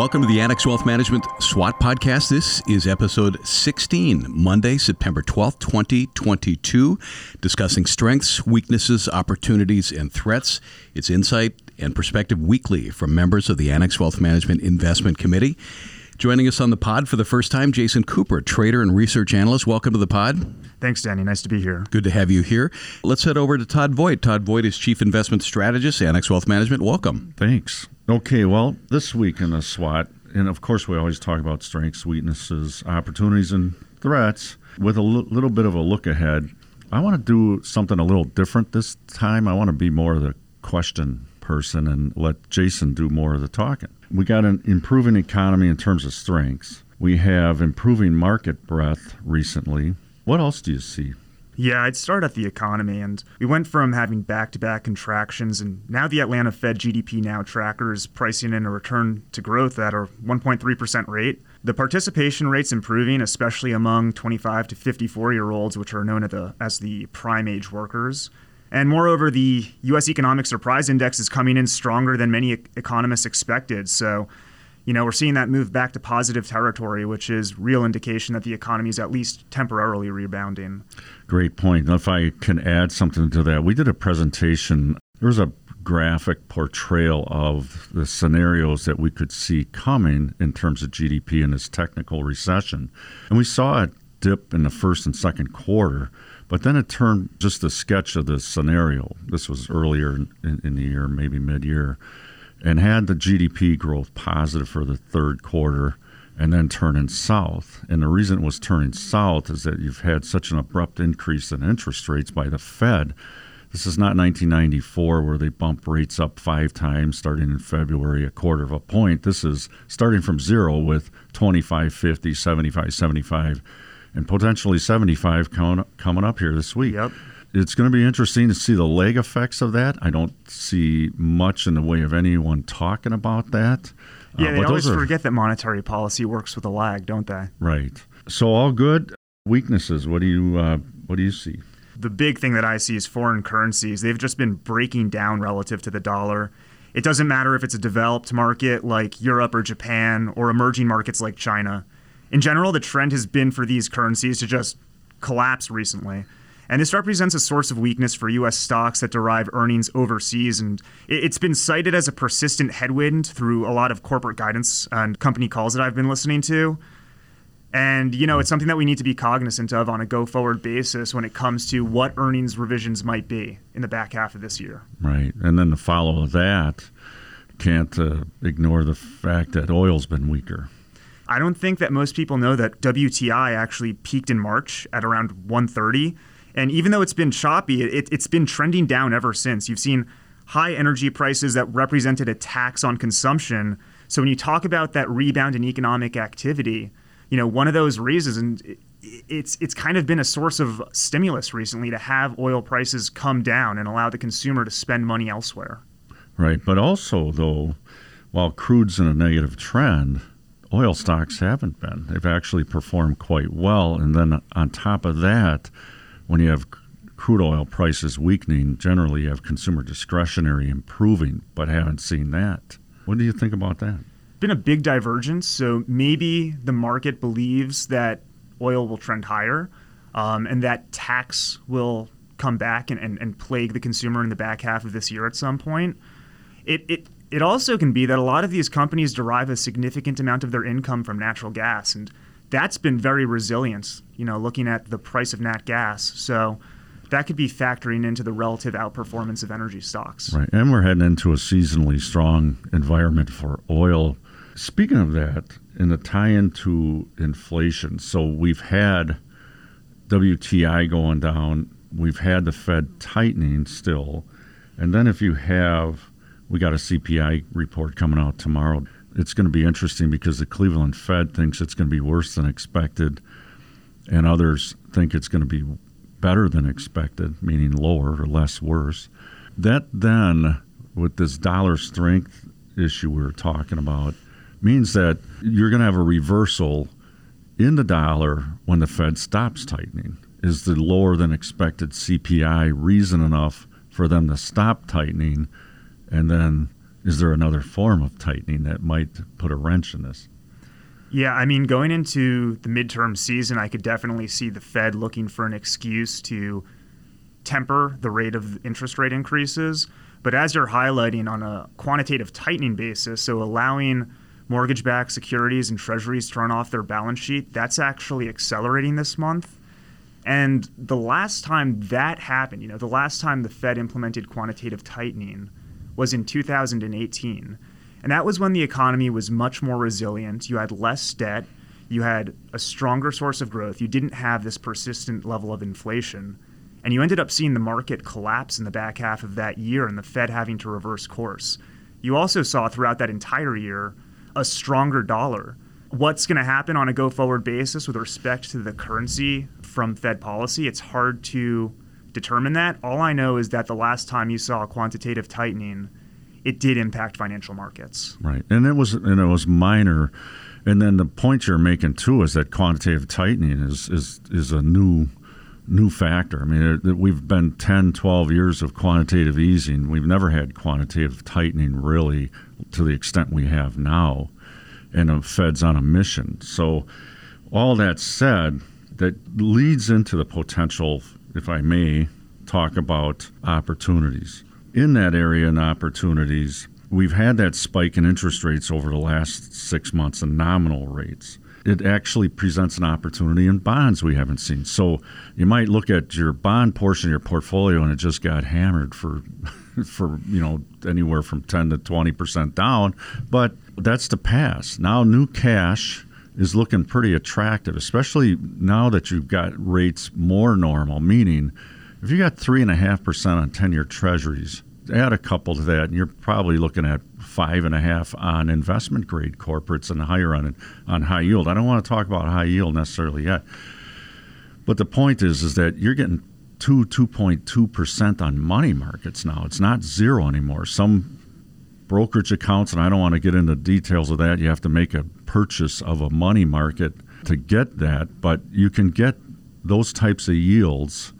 Welcome to the Annex Wealth Management SWOT podcast. This is episode 16, Monday, September 12th, 2022, discussing strengths, weaknesses, opportunities, and threats. It's insight and perspective weekly from members of the Annex Wealth Management Investment Committee. Joining us on the pod for the first time, Jason Cooper, trader and research analyst. Welcome to the pod. Thanks, Danny. Nice to be here. Good to have you here. Let's head over to Todd Voigt. Todd Voigt is Chief Investment Strategist, Annex Wealth Management. Welcome. Thanks. Okay, well, this week in the SWOT, and of course, we always talk about strengths, weaknesses, opportunities, and threats. With a l- little bit of a look ahead, I want to do something a little different this time. I want to be more of the question person and let Jason do more of the talking. We got an improving economy in terms of strengths. We have improving market breadth recently. What else do you see? Yeah, I'd start at the economy. And we went from having back to back contractions, and now the Atlanta Fed GDP Now tracker is pricing in a return to growth at a 1.3% rate. The participation rate's improving, especially among 25 to 54 year olds, which are known as the prime age workers. And moreover, the U.S. Economic Surprise Index is coming in stronger than many economists expected. So you know, we're seeing that move back to positive territory, which is real indication that the economy is at least temporarily rebounding. Great point. If I can add something to that, we did a presentation. There was a graphic portrayal of the scenarios that we could see coming in terms of GDP in this technical recession. And we saw it dip in the first and second quarter, but then it turned just a sketch of the scenario. This was earlier in, in the year, maybe mid year and had the GDP growth positive for the third quarter and then turning south. And the reason it was turning south is that you've had such an abrupt increase in interest rates by the Fed. This is not 1994 where they bump rates up five times starting in February, a quarter of a point. This is starting from zero with 25, 50, 75, 75, and potentially 75 coming up here this week. Yep it's going to be interesting to see the lag effects of that. I don't see much in the way of anyone talking about that. Yeah, uh, they always are, forget that monetary policy works with a lag, don't they? Right. So all good. Weaknesses. What do you uh, What do you see? The big thing that I see is foreign currencies. They've just been breaking down relative to the dollar. It doesn't matter if it's a developed market like Europe or Japan or emerging markets like China. In general, the trend has been for these currencies to just collapse recently. And this represents a source of weakness for U.S. stocks that derive earnings overseas. And it's been cited as a persistent headwind through a lot of corporate guidance and company calls that I've been listening to. And, you know, it's something that we need to be cognizant of on a go forward basis when it comes to what earnings revisions might be in the back half of this year. Right. And then to follow that, can't uh, ignore the fact that oil's been weaker. I don't think that most people know that WTI actually peaked in March at around 130 and even though it's been choppy, it, it's been trending down ever since. You've seen high energy prices that represented a tax on consumption. So when you talk about that rebound in economic activity, you know, one of those reasons, and it's it's kind of been a source of stimulus recently to have oil prices come down and allow the consumer to spend money elsewhere. Right, but also though, while crude's in a negative trend, oil stocks haven't been. They've actually performed quite well, and then on top of that when you have crude oil prices weakening, generally you have consumer discretionary improving, but haven't seen that. What do you think about that? Been a big divergence. So maybe the market believes that oil will trend higher um, and that tax will come back and, and, and plague the consumer in the back half of this year at some point. It, it, it also can be that a lot of these companies derive a significant amount of their income from natural gas. And that's been very resilient, you know, looking at the price of nat gas. So that could be factoring into the relative outperformance of energy stocks. Right. And we're heading into a seasonally strong environment for oil. Speaking of that, in the tie into inflation, so we've had WTI going down, we've had the Fed tightening still. And then if you have, we got a CPI report coming out tomorrow it's going to be interesting because the Cleveland Fed thinks it's going to be worse than expected, and others think it's going to be better than expected, meaning lower or less worse. That then, with this dollar strength issue we were talking about, means that you're going to have a reversal in the dollar when the Fed stops tightening. Is the lower than expected CPI reason enough for them to stop tightening and then is there another form of tightening that might put a wrench in this? Yeah, I mean, going into the midterm season, I could definitely see the Fed looking for an excuse to temper the rate of interest rate increases. But as you're highlighting on a quantitative tightening basis, so allowing mortgage backed securities and treasuries to run off their balance sheet, that's actually accelerating this month. And the last time that happened, you know, the last time the Fed implemented quantitative tightening was in 2018. And that was when the economy was much more resilient. You had less debt, you had a stronger source of growth, you didn't have this persistent level of inflation. And you ended up seeing the market collapse in the back half of that year and the Fed having to reverse course. You also saw throughout that entire year a stronger dollar. What's going to happen on a go forward basis with respect to the currency from Fed policy? It's hard to determine that. All I know is that the last time you saw quantitative tightening, it did impact financial markets. Right. And it was and it was minor. And then the point you're making too is that quantitative tightening is is is a new new factor. I mean, we've been 10, 12 years of quantitative easing. We've never had quantitative tightening really to the extent we have now, and the Fed's on a mission. So, all that said, that leads into the potential, if I may, talk about opportunities. In that area and opportunities, we've had that spike in interest rates over the last six months in nominal rates it actually presents an opportunity in bonds we haven't seen. So you might look at your bond portion of your portfolio and it just got hammered for for you know anywhere from 10 to 20 percent down, but that's the past. Now new cash is looking pretty attractive, especially now that you've got rates more normal. Meaning, if you got three and a half percent on 10 year treasuries, add a couple to that, and you're probably looking at five and a half on investment grade corporates and higher on on high yield. I don't want to talk about high yield necessarily yet, but the point is is that you're getting two two point two percent on money markets now. It's not zero anymore. Some brokerage accounts, and I don't want to get into details of that. You have to make a purchase of a money market to get that, but you can get those types of yields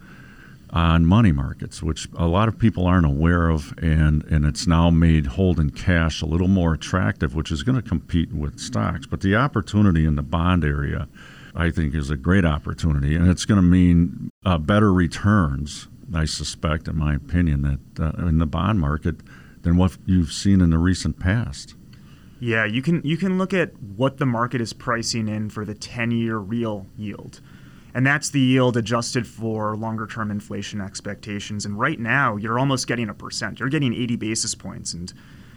on money markets, which a lot of people aren't aware of, and, and it's now made holding cash a little more attractive, which is going to compete with stocks. But the opportunity in the bond area, I think, is a great opportunity, and it's going to mean uh, better returns, I suspect, in my opinion, that uh, in the bond market than what you've seen in the recent past. Yeah, you can you can look at what the market is pricing in for the 10-year real yield and that's the yield adjusted for longer term inflation expectations. And right now, you're almost getting a percent. You're getting 80 basis points. And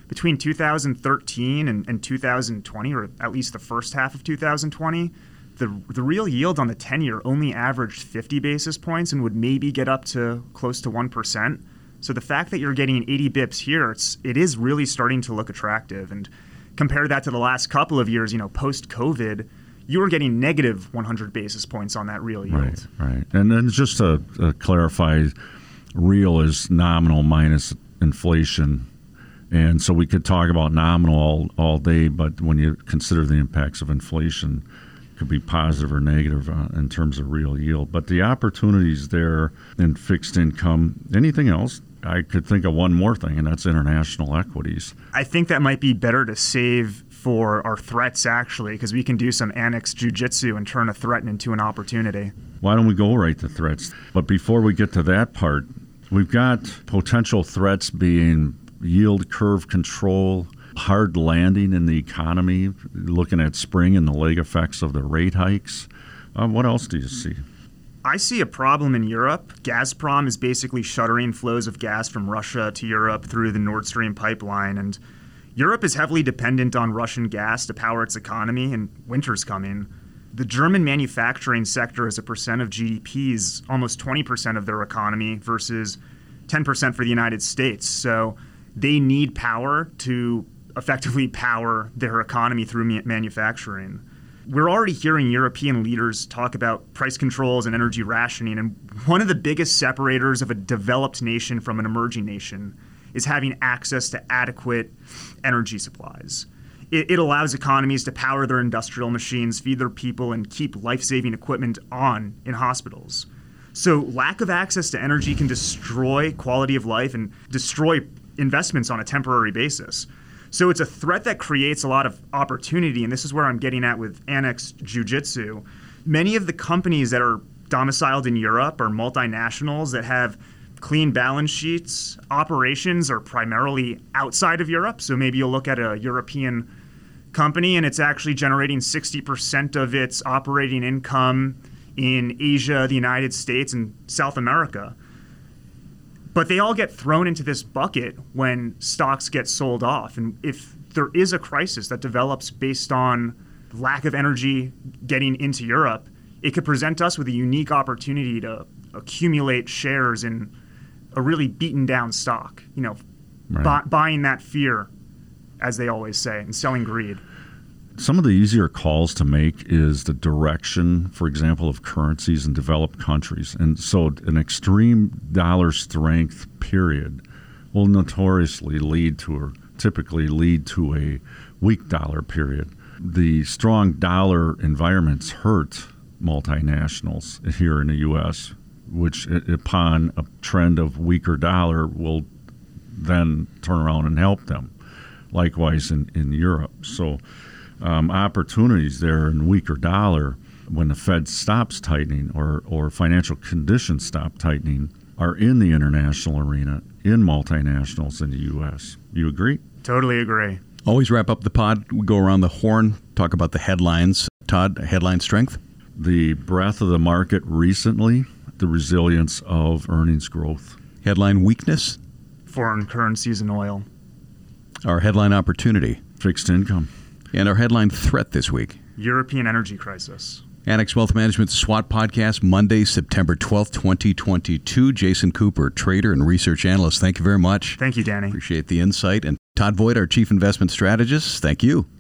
between 2013 and, and 2020, or at least the first half of 2020, the, the real yield on the 10 year only averaged 50 basis points and would maybe get up to close to 1%. So the fact that you're getting 80 bips here, it's, it is really starting to look attractive. And compare that to the last couple of years, you know, post COVID you were getting negative 100 basis points on that real yield. Right, right. And then just to, to clarify, real is nominal minus inflation. And so we could talk about nominal all, all day, but when you consider the impacts of inflation, could be positive or negative uh, in terms of real yield. But the opportunities there in fixed income, anything else? I could think of one more thing, and that's international equities. I think that might be better to save for our threats actually, because we can do some annex jujitsu and turn a threat into an opportunity. Why don't we go right to threats? But before we get to that part, we've got potential threats being yield curve control, hard landing in the economy, looking at spring and the leg effects of the rate hikes. Uh, what else do you see? I see a problem in Europe. Gazprom is basically shuttering flows of gas from Russia to Europe through the Nord Stream pipeline. And Europe is heavily dependent on Russian gas to power its economy, and winter's coming. The German manufacturing sector as a percent of GDP is almost 20% of their economy versus 10% for the United States. So they need power to effectively power their economy through manufacturing. We're already hearing European leaders talk about price controls and energy rationing, and one of the biggest separators of a developed nation from an emerging nation is having access to adequate energy supplies. It, it allows economies to power their industrial machines, feed their people, and keep life saving equipment on in hospitals. So, lack of access to energy can destroy quality of life and destroy investments on a temporary basis. So it's a threat that creates a lot of opportunity, and this is where I'm getting at with Annex Jiu Jitsu. Many of the companies that are domiciled in Europe are multinationals that have clean balance sheets. Operations are primarily outside of Europe, so maybe you'll look at a European company and it's actually generating 60% of its operating income in Asia, the United States, and South America. But they all get thrown into this bucket when stocks get sold off. And if there is a crisis that develops based on lack of energy getting into Europe, it could present us with a unique opportunity to accumulate shares in a really beaten down stock. You know, right. bu- buying that fear, as they always say, and selling greed. Some of the easier calls to make is the direction, for example, of currencies in developed countries. And so an extreme dollar strength period will notoriously lead to or typically lead to a weak dollar period. The strong dollar environments hurt multinationals here in the U.S., which, uh, upon a trend of weaker dollar, will then turn around and help them. Likewise in, in Europe. So um, opportunities there in weaker dollar when the Fed stops tightening or, or financial conditions stop tightening are in the international arena, in multinationals in the U.S. You agree? Totally agree. Always wrap up the pod. We go around the horn, talk about the headlines. Todd, headline strength? The breadth of the market recently, the resilience of earnings growth. Headline weakness? Foreign currencies and oil. Our headline opportunity? Fixed income. And our headline threat this week European energy crisis. Annex Wealth Management SWOT podcast, Monday, September 12th, 2022. Jason Cooper, trader and research analyst. Thank you very much. Thank you, Danny. Appreciate the insight. And Todd Voigt, our chief investment strategist. Thank you.